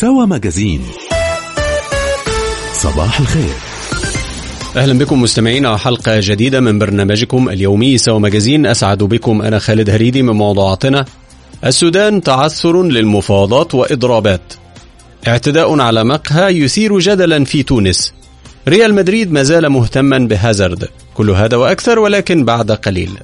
سوا ماجازين. صباح الخير. أهلا بكم مستمعينا حلقة جديدة من برنامجكم اليومي سوا ماجازين. أسعد بكم أنا خالد هريدي من موضوعاتنا. السودان تعثر للمفاوضات وإضرابات. اعتداء على مقهى يثير جدلا في تونس. ريال مدريد ما زال مهتما بهازارد. كل هذا وأكثر ولكن بعد قليل.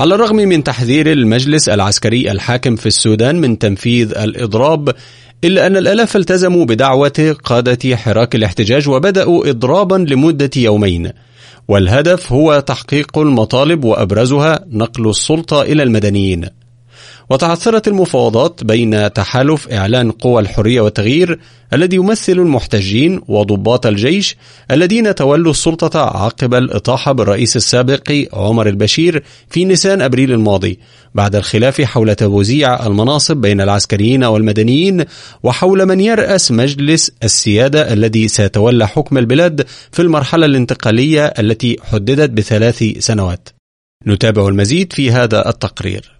على الرغم من تحذير المجلس العسكري الحاكم في السودان من تنفيذ الإضراب إلا أن الآلاف التزموا بدعوة قادة حراك الاحتجاج وبدأوا إضرابا لمدة يومين. والهدف هو تحقيق المطالب وأبرزها نقل السلطة إلى المدنيين. وتعثرت المفاوضات بين تحالف إعلان قوى الحرية والتغيير الذي يمثل المحتجين وضباط الجيش الذين تولوا السلطة عقب الإطاحة بالرئيس السابق عمر البشير في نيسان أبريل الماضي بعد الخلاف حول توزيع المناصب بين العسكريين والمدنيين وحول من يرأس مجلس السيادة الذي سيتولى حكم البلاد في المرحلة الانتقالية التي حددت بثلاث سنوات. نتابع المزيد في هذا التقرير.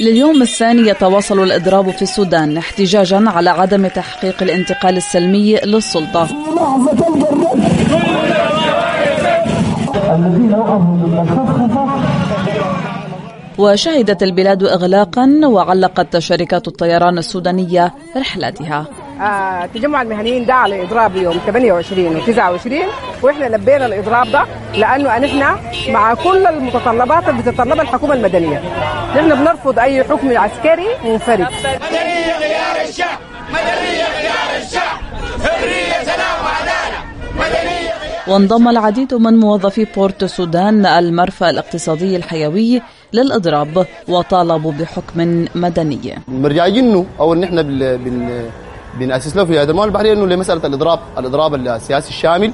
لليوم الثاني يتواصل الإضراب في السودان احتجاجا على عدم تحقيق الانتقال السلمي للسلطة. وشهدت البلاد إغلاقا وعلقت شركات الطيران السودانية رحلاتها. آه تجمع المهنيين ده على إضراب يوم 28 و29 وإحنا لبينا الإضراب ده لأنه نحن مع كل المتطلبات اللي بتتطلبها الحكومة المدنية. نحن بنرفض أي حكم عسكري منفرد. مدنية خيار الشعب مدنية خيار الشعب حرية سلام وعدالة. مدنية وانضم العديد من موظفي بورت السودان المرفأ الاقتصادي الحيوي للإضراب وطالبوا بحكم مدني. مرجعينه أو إن إحنا بال... بال... بنأسس له في المواد البحريه إنه لمسألة الإضراب الإضراب السياسي الشامل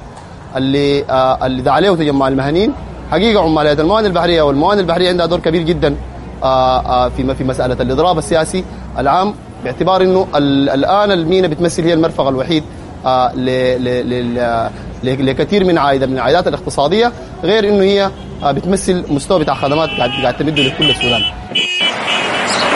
اللي آه اللي دعا عليه تجمع المهنيين. حقيقة عماليه المواد البحرية والمواد البحرية عندها دور كبير جدا آه آه في في مسألة الإضراب السياسي العام باعتبار إنه الآن المينا بتمثل هي المرفق الوحيد آه لكثير من عائدة من العائدات الاقتصادية. غير إنه هي آه بتمثل مستوى بتاع خدمات قاعد قاعد تمده لكل السودان.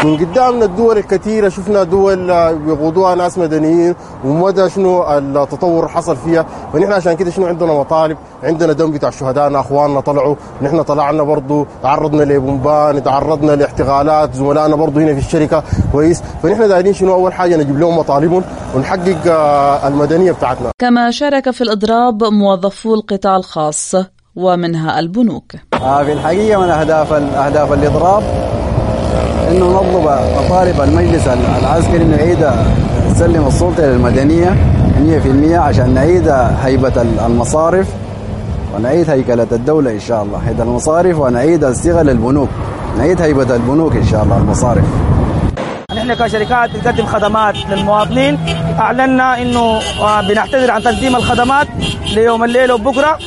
من قدامنا الدول الكثيرة شفنا دول بيقودوها ناس مدنيين ومدى شنو التطور حصل فيها. فنحن عشان كده شنو عندنا مطالب؟ عندنا دم بتاع شهدائنا أخواننا طلعوا. نحن طلعنا برضه تعرضنا لبومبان تعرضنا لاحتغالات. زملائنا برضه هنا في الشركة كويس. فنحن دايرين شنو أول حاجة؟ نجيب لهم مطالبهم ونحقق المدنية بتاعتنا. كما شارك في الإضراب موظفو القطاع الخاص ومنها البنوك. آه في الحقيقة من أهداف أهداف الإضراب إنه نطلب مطالب المجلس العسكري إنه يعيد يسلم السلطة للمدنيه 100% عشان نعيد هيبة المصارف ونعيد هيكلة الدولة إن شاء الله. هيئه المصارف ونعيد الصيغة للبنوك. نعيد هيبة البنوك إن شاء الله المصارف. نحن كشركات بنقدم خدمات للمواطنين. أعلنا إنه بنعتذر عن تقديم الخدمات ليوم الليلة وبكرة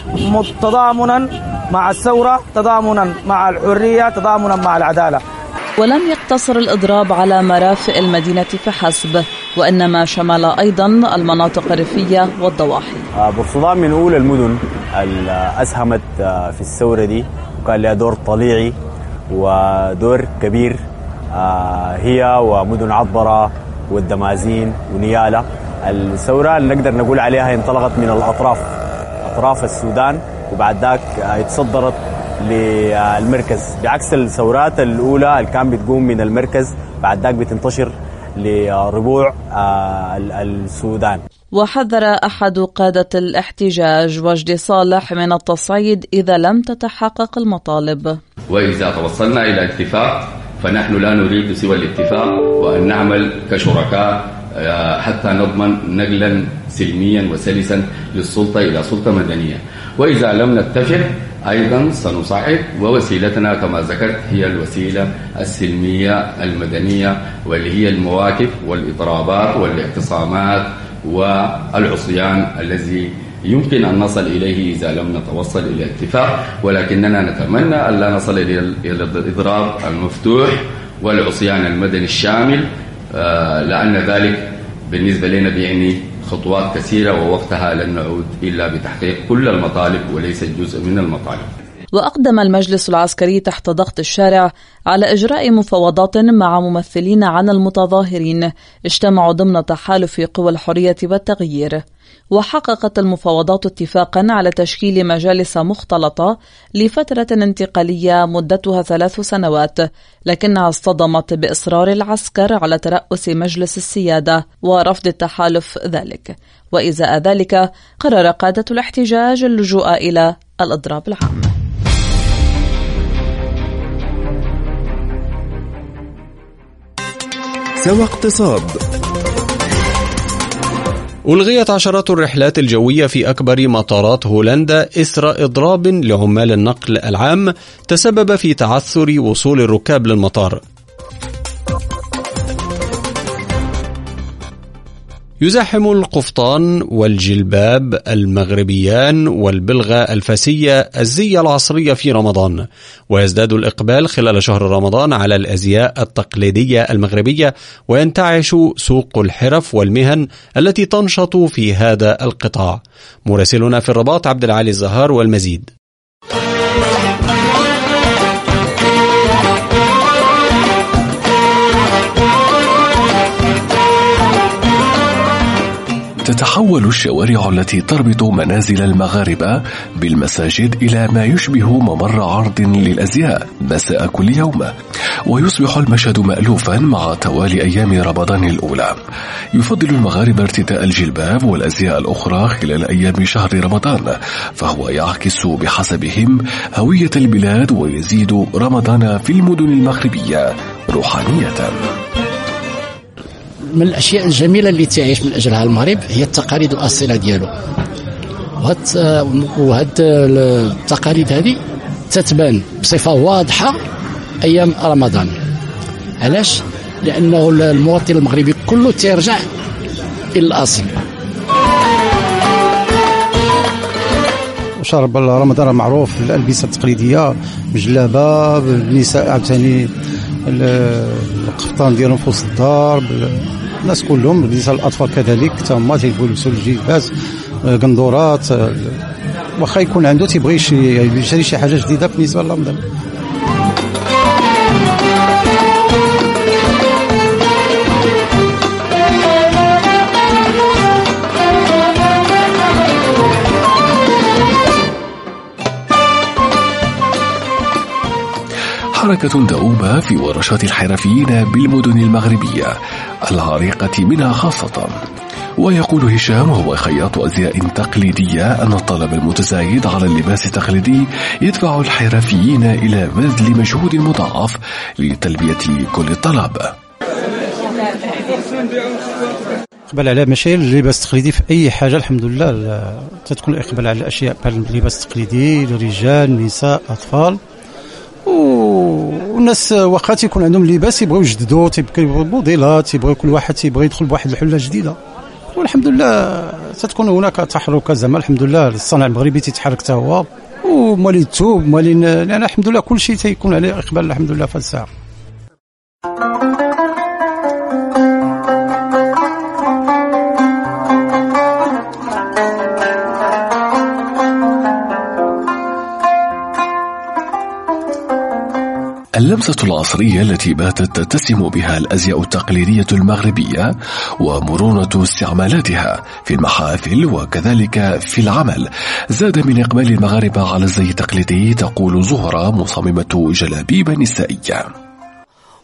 تضامنا مع الثورة تضامنا مع الحرية تضامنا مع العدالة. ولم يقتصر الإضراب على مرافئ المدينة فحسب وإنما شمل أيضا المناطق الريفية والضواحي. بورسودان من أولى المدن اللي أسهمت في الثورة دي وكان لها دور طليعي ودور كبير هي ومدن عطبرة والدمازين ونيالة الثورة اللي نقدر نقول عليها انطلقت من الأطراف أطراف السودان وبعد ذاك اتصدرت للمركز. بعكس الثورات الأولى اللي كان بتقوم من المركز بعد ذاك بتنتشر لربوع السودان. وحذر أحد قادة الاحتجاج وجدي صالح من التصعيد إذا لم تتحقق المطالب. وإذا توصلنا إلى اتفاق فنحن لا نريد سوى الاتفاق وأن نعمل كشركاء حتى نضمن نقلا سلميا وسلسا للسلطة إلى سلطة مدنية. وإذا لم نتفق أيضا سنصعد ووسيلتنا كما ذكرت هي الوسيلة السلمية المدنية واللي هي المواقف والإضرابات والاعتصامات والعصيان الذي يمكن أن نصل إليه إذا لم نتوصل إلى اتفاق. ولكننا نتمنى أن لا نصل إلى الإضراب المفتوح والعصيان المدني الشامل. لأن ذلك بالنسبة لنا بيعني خطوات كثيرة ووقتها لن نعود إلا بتحقيق كل المطالب وليس جزء من المطالب. وأقدم المجلس العسكري تحت ضغط الشارع على إجراء مفاوضات مع ممثلين عن المتظاهرين اجتمعوا ضمن تحالف قوى الحرية والتغيير. وحققت المفاوضات اتفاقا على تشكيل مجالس مختلطة لفترة انتقالية مدتها ثلاث سنوات لكنها اصطدمت بإصرار العسكر على ترأس مجلس السيادة ورفض التحالف ذلك. وإزاء ذلك قرر قادة الاحتجاج اللجوء إلى الإضراب العام. سوى اقتصاد. ألغيت عشرات الرحلات الجوية في أكبر مطارات هولندا إثر إضراب لعمال النقل العام تسبب في تعثر وصول الركاب للمطار. يزاحم القفطان والجلباب المغربيان والبلغة الفاسية الزي العصرية في رمضان ويزداد الإقبال خلال شهر رمضان على الأزياء التقليدية المغربية وينتعش سوق الحرف والمهن التي تنشط في هذا القطاع. مراسلنا في الرباط عبد العالي الزهار والمزيد. تتحول الشوارع التي تربط منازل المغاربة بالمساجد إلى ما يشبه ممر عرض للأزياء مساء كل يوم. ويصبح المشهد مألوفا مع توالي أيام رمضان الأولى. يفضل المغاربة ارتداء الجلباب والأزياء الأخرى خلال أيام شهر رمضان فهو يعكس بحسبهم هوية البلاد ويزيد رمضان في المدن المغربية روحانية. من الأشياء الجميلة اللي تعيش من أجلها المغرب هي التقاليد الأصيلة ديالو. وهاد التقاليد هذه تتبان بصفة واضحة أيام رمضان. علاش؟ لأنه المواطن المغربي كله تيرجع إلى الأصل. شهر رمضان معروف الالبسه التقليدية بجلابه النساء عاوتاني القفطان ديالهم في وسط الدار الناس كلهم بالنسبة للأطفال كذلك حتى هما تيبغيو يلبسوا الجيبات آه، قندورات آه، واخا يكون عنده تيبغي يشري شي حاجة جديدة بالنسبة لرمضان حركة دؤوبة في ورشات الحرفيين بالمدن المغربية العريقة منها خاصة. ويقول هشام وهو خياط أزياء تقليدية أن الطلب المتزايد على اللباس التقليدي يدفع الحرفيين إلى بذل مجهود مضاعف لتلبية كل طلب إقبال على ماشي اللباس التقليدي في أي حاجة الحمد لله تتكون الاقبال على الأشياء بحال اللباس التقليدي للرجال نساء اطفال والناس واخا تيكون عندهم لباس يبغيو يجددوا تيبغيو موديلات تيبغيو كل واحد تيبغي يدخل بواحد الحلة جديدة. والحمد لله تتكون هناك تحرك زعما الحمد لله الصنع المغربي تيتحرك حتى هو. ومالي الثوب مالي لأن الحمد لله كل شيء تيكون عليه إقبال الحمد لله في الساعة اللمسة العصرية التي باتت تتسم بها الأزياء التقليدية المغربية ومرونة استعمالاتها في المحافل وكذلك في العمل. زاد من إقبال المغاربة على الزي التقليدي تقول زهرة مصممة جلابيب نسائية.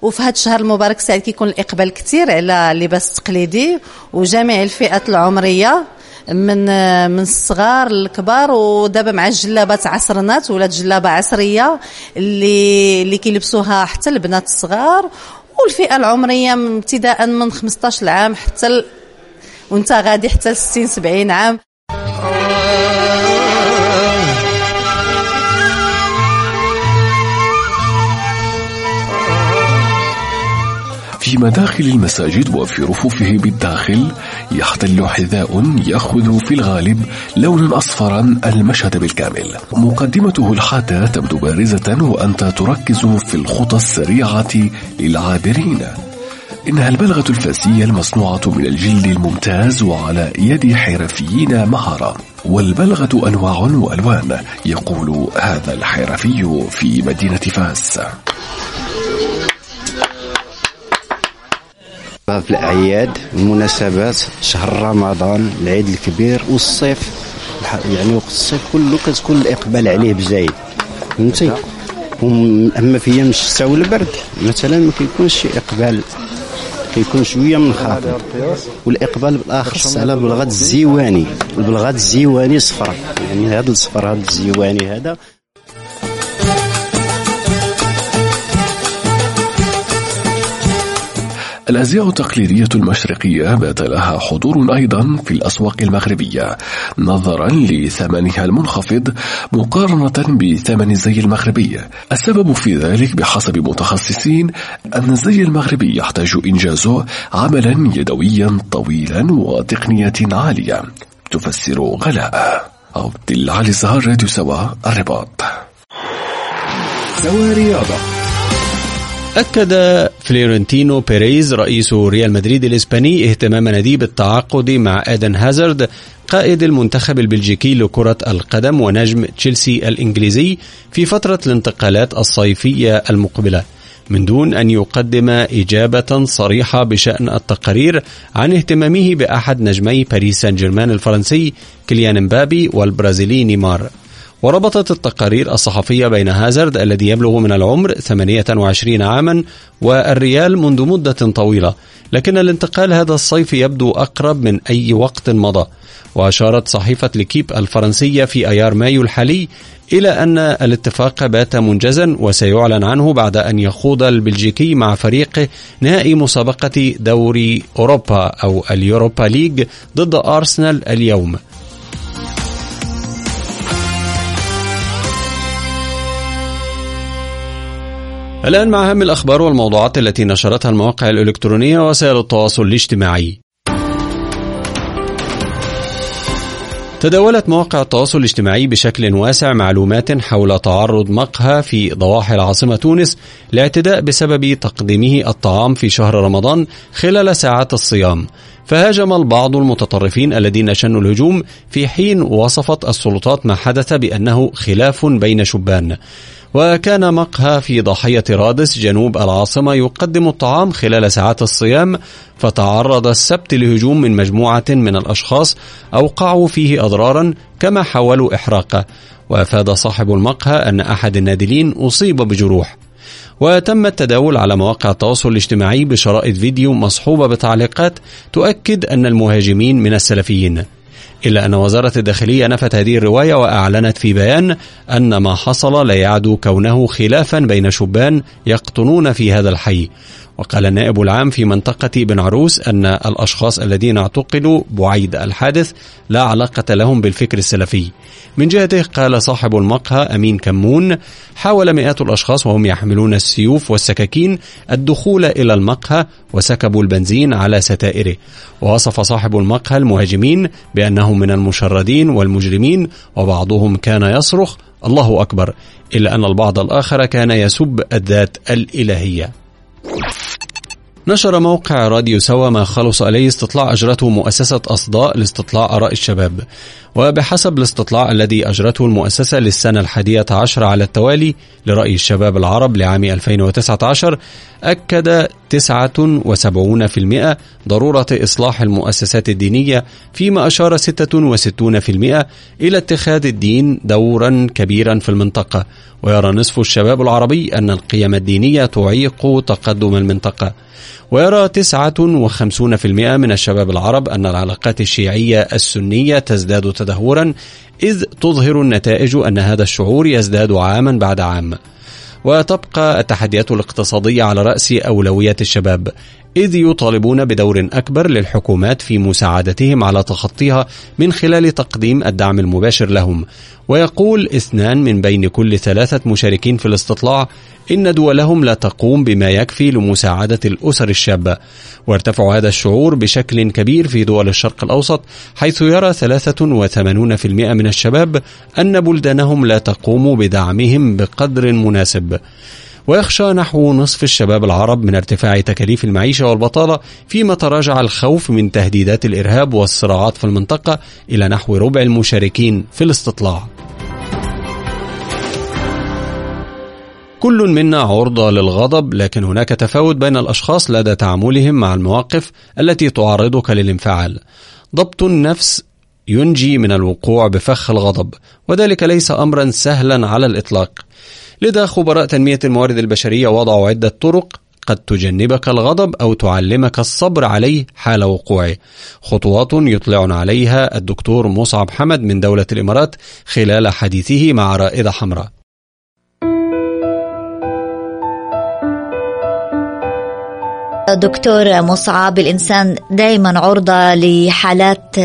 وفي هذا الشهر المبارك سعيد كيكون الإقبال كثير على اللباس التقليدي وجميع الفئات العمرية. من من الصغار للكبار ودابا مع الجلابات عصرنات ولات جلابة عصرية اللي اللي كيلبسوها حتى البنات الصغار والفئة العمرية ابتداء من 15 عام حتى ال... وانت غادي حتى ل 60 70 عام. في مداخل المساجد وفي رفوفه بالداخل يحتل حذاء يأخذ في الغالب لونا أصفرا المشهد بالكامل. مقدمته الحادة تبدو بارزة وأنت تركز في الخطى السريعة للعابرين. إنها البلغة الفاسية المصنوعة من الجلد الممتاز وعلى يد حرفيين مهارة. والبلغة أنواع وألوان يقول هذا الحرفي في مدينة فاس. في الأعياد المناسبات شهر رمضان العيد الكبير والصيف. يعني وقت الصيف كله كتكون الإقبال عليه بزايد. فهمتي؟ أما في أيام الشتاء والبرد مثلا ما كيكونش شي إقبال. كيكون شوية من خاطر. والإقبال بالاخص على بلغات الزيواني. البلغات الزيواني صفر يعني هذا الصفر هذا الزيواني هذا الأزياء التقليدية المشرقية بات لها حضور أيضا في الأسواق المغربية نظرا لثمنها المنخفض مقارنة بثمن الزي المغربي. السبب في ذلك بحسب متخصصين أن الزي المغربي يحتاج إنجازه عملا يدويا طويلا وتقنية عالية. تفسر غلاء. عبد العلي الزهر راديو سوا الرباط. سوا رياضة. أكد فلورنتينو بيريز رئيس ريال مدريد الإسباني اهتمام ناديه بالتعاقد مع آدن هازارد قائد المنتخب البلجيكي لكرة القدم ونجم تشيلسي الإنجليزي في فترة الانتقالات الصيفية المقبلة. من دون أن يقدم إجابة صريحة بشأن التقارير عن اهتمامه بأحد نجمي باريس سان جيرمان الفرنسي كيليان مبابي والبرازيلي نيمار. وربطت التقارير الصحفية بين هازارد الذي يبلغ من العمر 28 عاما والريال منذ مدة طويلة لكن الانتقال هذا الصيف يبدو أقرب من أي وقت مضى. وأشارت صحيفة ليكيب الفرنسية في أيار مايو الحالي إلى أن الاتفاق بات منجزا وسيعلن عنه بعد أن يخوض البلجيكي مع فريقه نهائي مسابقة دوري أوروبا أو ال Europa League ضد أرسنال اليوم. الآن مع أهم الأخبار والموضوعات التي نشرتها المواقع الإلكترونية وسائل التواصل الاجتماعي. تداولت مواقع التواصل الاجتماعي بشكل واسع معلومات حول تعرض مقهى في ضواحي العاصمة تونس لاعتداء بسبب تقديمه الطعام في شهر رمضان خلال ساعات الصيام فهاجم البعض المتطرفين الذين شنوا الهجوم في حين وصفت السلطات ما حدث بأنه خلاف بين شبان وكان مقهى في ضاحية رادس جنوب العاصمة يقدم الطعام خلال ساعات الصيام فتعرض السبت لهجوم من مجموعة من الأشخاص أوقعوا فيه أضرارا كما حاولوا إحراقه وأفاد صاحب المقهى أن أحد النادلين أصيب بجروح. وتم التداول على مواقع التواصل الاجتماعي بشرائط فيديو مصحوبة بتعليقات تؤكد أن المهاجمين من السلفيين. إلا أن وزارة الداخلية نفت هذه الرواية وأعلنت في بيان أن ما حصل لا يعدو كونه خلافا بين شبان يقطنون في هذا الحي. وقال النائب العام في منطقة بن عروس أن الأشخاص الذين اعتقلوا بعيد الحادث لا علاقة لهم بالفكر السلفي. من جهته قال صاحب المقهى أمين كمون حاول مئات الأشخاص وهم يحملون السيوف والسكاكين الدخول إلى المقهى وسكبوا البنزين على ستائره. ووصف صاحب المقهى المهاجمين بأنهم من المشردين والمجرمين وبعضهم كان يصرخ الله أكبر إلا أن البعض الآخر كان يسب الذات الإلهية. نشر موقع راديو سوا ما خلص عليه استطلاع أجرته مؤسسة أصداء لاستطلاع آراء الشباب. وبحسب الاستطلاع الذي أجرته المؤسسة للسنة الحادية عشر على التوالي لرأي الشباب العرب لعام 2019 أكد 79% ضرورة إصلاح المؤسسات الدينية فيما أشار 66% إلى اتخاذ الدين دورا كبيرا في المنطقة. ويرى نصف الشباب العربي أن القيم الدينية تعيق تقدم المنطقة. ويرى 59% من الشباب العرب أن العلاقات الشيعية السنية تزداد تدهورا إذ تظهر النتائج أن هذا الشعور يزداد عاما بعد عام. وتبقى التحديات الاقتصادية على رأس أولويات الشباب. إذ يطالبون بدور أكبر للحكومات في مساعدتهم على تخطيها من خلال تقديم الدعم المباشر لهم. ويقول اثنان من بين كل ثلاثة مشاركين في الاستطلاع إن دولهم لا تقوم بما يكفي لمساعدة الأسر الشابة. وارتفع هذا الشعور بشكل كبير في دول الشرق الأوسط حيث يرى 83% من الشباب أن بلدانهم لا تقوم بدعمهم بقدر مناسب. ويخشى نحو نصف الشباب العرب من ارتفاع تكاليف المعيشة والبطالة فيما تراجع الخوف من تهديدات الإرهاب والصراعات في المنطقة إلى نحو ربع المشاركين في الاستطلاع. كل منا عرضة للغضب لكن هناك تفاوت بين الأشخاص لدى تعاملهم مع المواقف التي تعرضك للانفعال. ضبط النفس ينجي من الوقوع بفخ الغضب وذلك ليس امرا سهلا على الإطلاق. لذا خبراء تنمية الموارد البشرية وضعوا عدة طرق قد تجنبك الغضب أو تعلمك الصبر عليه حال وقوعه. خطوات يطلعنا عليها الدكتور مصعب حمد من دولة الإمارات خلال حديثه مع رائدة حمراء. دكتور مصعب الإنسان دائما عرضة لحالات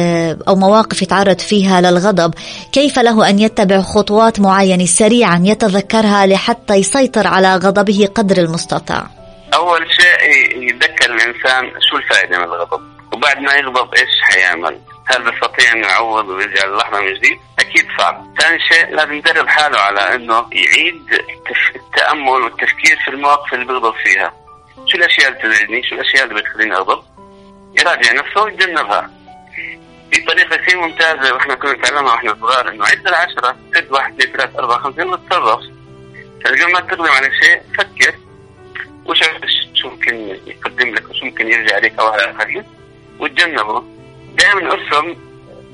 أو مواقف يتعرض فيها للغضب كيف له أن يتبع خطوات معينة سريعا يتذكرها لحتى يسيطر على غضبه قدر المستطاع أول شيء يتذكر الإنسان شو الفائدة من الغضب وبعد ما يغضب إيش حيعمل هل بيستطيع إنه يعوض ويرجع للحظه من جديد؟ أكيد صعب. ثاني شيء لازم يدرب حاله على إنه يعيد التأمل والتفكير في المواقف اللي بيغضب فيها. شو الأشياء اللي تزعجني؟ شو الأشياء اللي بتخليني اغضب يراجع نفسه ويتجنبها في طريقة كثير ممتازة وإحنا كنا نتعلمها وإحنا صغار إنه عد العشرة عد واحد اثنين ثلاث أربع خمس يلا تصرف. قبل ما تقدم على شيء فكر. وش شو ممكن يقدم لك؟ وشو ممكن يرجع عليك أو على الآخرين؟ وتجنبه. دائما ارسم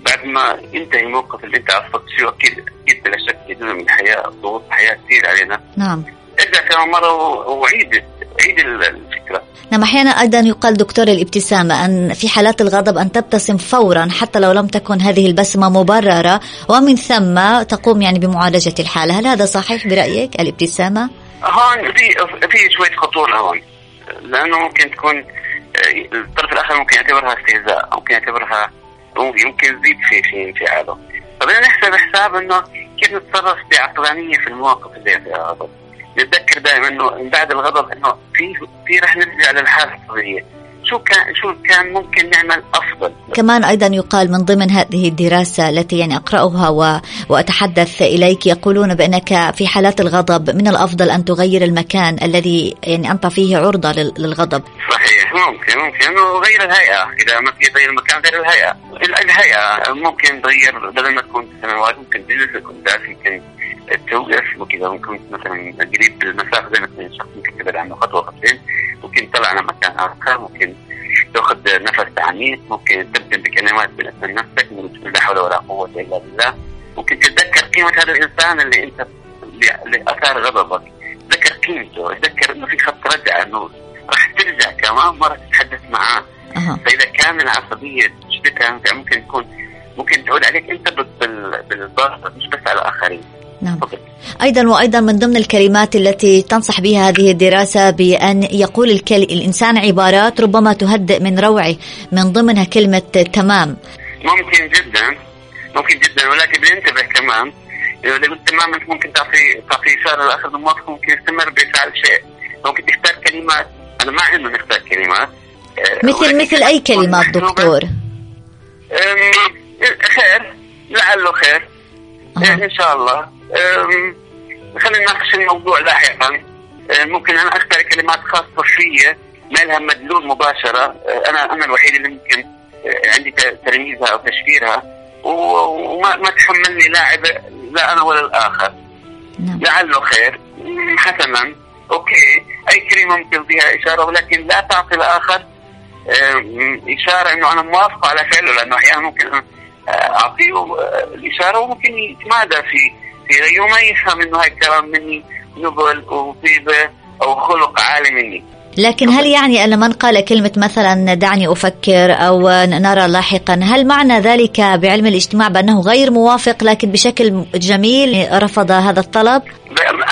بعد ما ينتهي الموقف اللي أنت عصبت فيه أكيد أكيد بلا شك جزء من الحياة ضغوط الحياة كثير علينا. نعم. ارجع كمان مرة وعيد عيد الفكرة. نعم أحيانا أيضا يقال دكتور الابتسامة أن في حالات الغضب أن تبتسم فورا حتى لو لم تكن هذه البسمة مبررة ومن ثم تقوم يعني بمعالجة الحالة، هل هذا صحيح برأيك الابتسامة؟ هون في في شوية خطورة هون. لأنه ممكن تكون آه، الطرف الآخر ممكن يعتبرها استهزاء ممكن يعتبرها ممكن يزيد في في انفعاله. فبدنا نحسب حساب إنه كيف نتصرف بعقلانية في المواقف اللي فيها غضب؟ نتذكر دائما إنه بعد الغضب إنه في في رح نرجع للحالة الطبيعيه شو كان شو كان ممكن نعمل أفضل؟ كمان أيضا يقال من ضمن هذه الدراسة التي يعني أقرأها و... وأتحدث إليك يقولون بأنك في حالات الغضب من الأفضل أن تغير المكان الذي يعني أنت فيه عرضة للغضب. صحيح ممكن ممكن. إنه غير الهيئة. إذا ما في غير المكان غير الهيئة. الهيئة ممكن تغير بدل ما تكون سنوات ممكن تجلس ممكن توقف ممكن اذا كنت مثلا قريب بالمسافه بينك وبين الشخص ممكن تبعد عنه خطوة خطوتين ممكن تطلع على مكان آخر ممكن تأخذ نفس عميق ممكن تبدأ بكلمات باسم نفسك من لا حول ولا قوة إلا بالله. ممكن تتذكر قيمة هذا الإنسان اللي أنت اللي أثار غضبك. تذكر قيمته تذكر إنه في خط رجعه انه راح ترجع كمان مرة تتحدث معاه. أه. فإذا كان العصبية تشبكها ممكن تكون ممكن تعود عليك أنت بالضغط مش بس على الآخرين. نعم. أيضا وأيضا من ضمن الكلمات التي تنصح بها هذه الدراسة بأن يقول الكل... الإنسان عبارات ربما تهدئ من روعه من ضمنها كلمة تمام. ممكن جدا ممكن جدا ولكن بننتبه كمان إذا قلت تمام أنت ممكن تعطي تعطي إشارة لآخر الموقف ممكن يستمر بفعل شيء. ممكن تختار كلمات. أنا ما إنه نختار كلمات. آه، مثل مثل أي كلمات دكتور؟ خير. لعله خير. أه. إن شاء الله. خلينا نناقش الموضوع لاحقا. ممكن أنا اختار كلمات خاصة فيا ما لها مدلول مباشرة. أنا أنا الوحيد اللي ممكن عندي ترميزها أو تشفيرها. وما ما تحملني لاعب لا أنا ولا الآخر. نعم. لعله خير. حسنا. أوكي. أي كلمة ممكن فيها إشارة؟ ولكن لا تعطي الآخر إشارة إنه أنا موافق على فعله لأنه أحيانا ممكن أعطيه الإشارة وممكن يتمادى في في ما يفهم إنه هاي الكلام مني نبل وطيبه أو خلق عالي مني. لكن هل يعني أن من قال كلمة مثلا دعني أفكر أو نرى لاحقا هل معنى ذلك بعلم الاجتماع بأنه غير موافق لكن بشكل جميل رفض هذا الطلب؟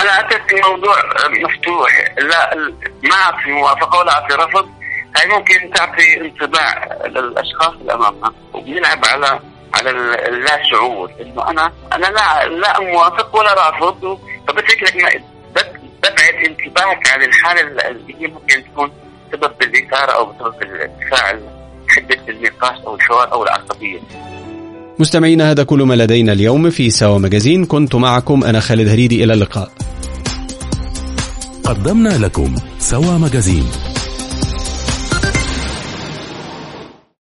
أنا أعتقد الموضوع مفتوح. لا ما أعطي موافقة ولا أعطي رفض. هاي ممكن تعطي انطباع للأشخاص اللي أمامها وبنلعب على على اللا شعور. إنه أنا أنا لا لا موافق ولا رافض. فبترك لك ببعد انتباهك عن الحالة اللي هي ممكن تكون سبب بالإثارة أو بسبب الدفاع حدة النقاش أو الحوار أو العصبية. مستمعينا هذا كل ما لدينا اليوم في سوا مجازين كنت معكم أنا خالد هريدي. إلى اللقاء. قدمنا لكم سوا مجازين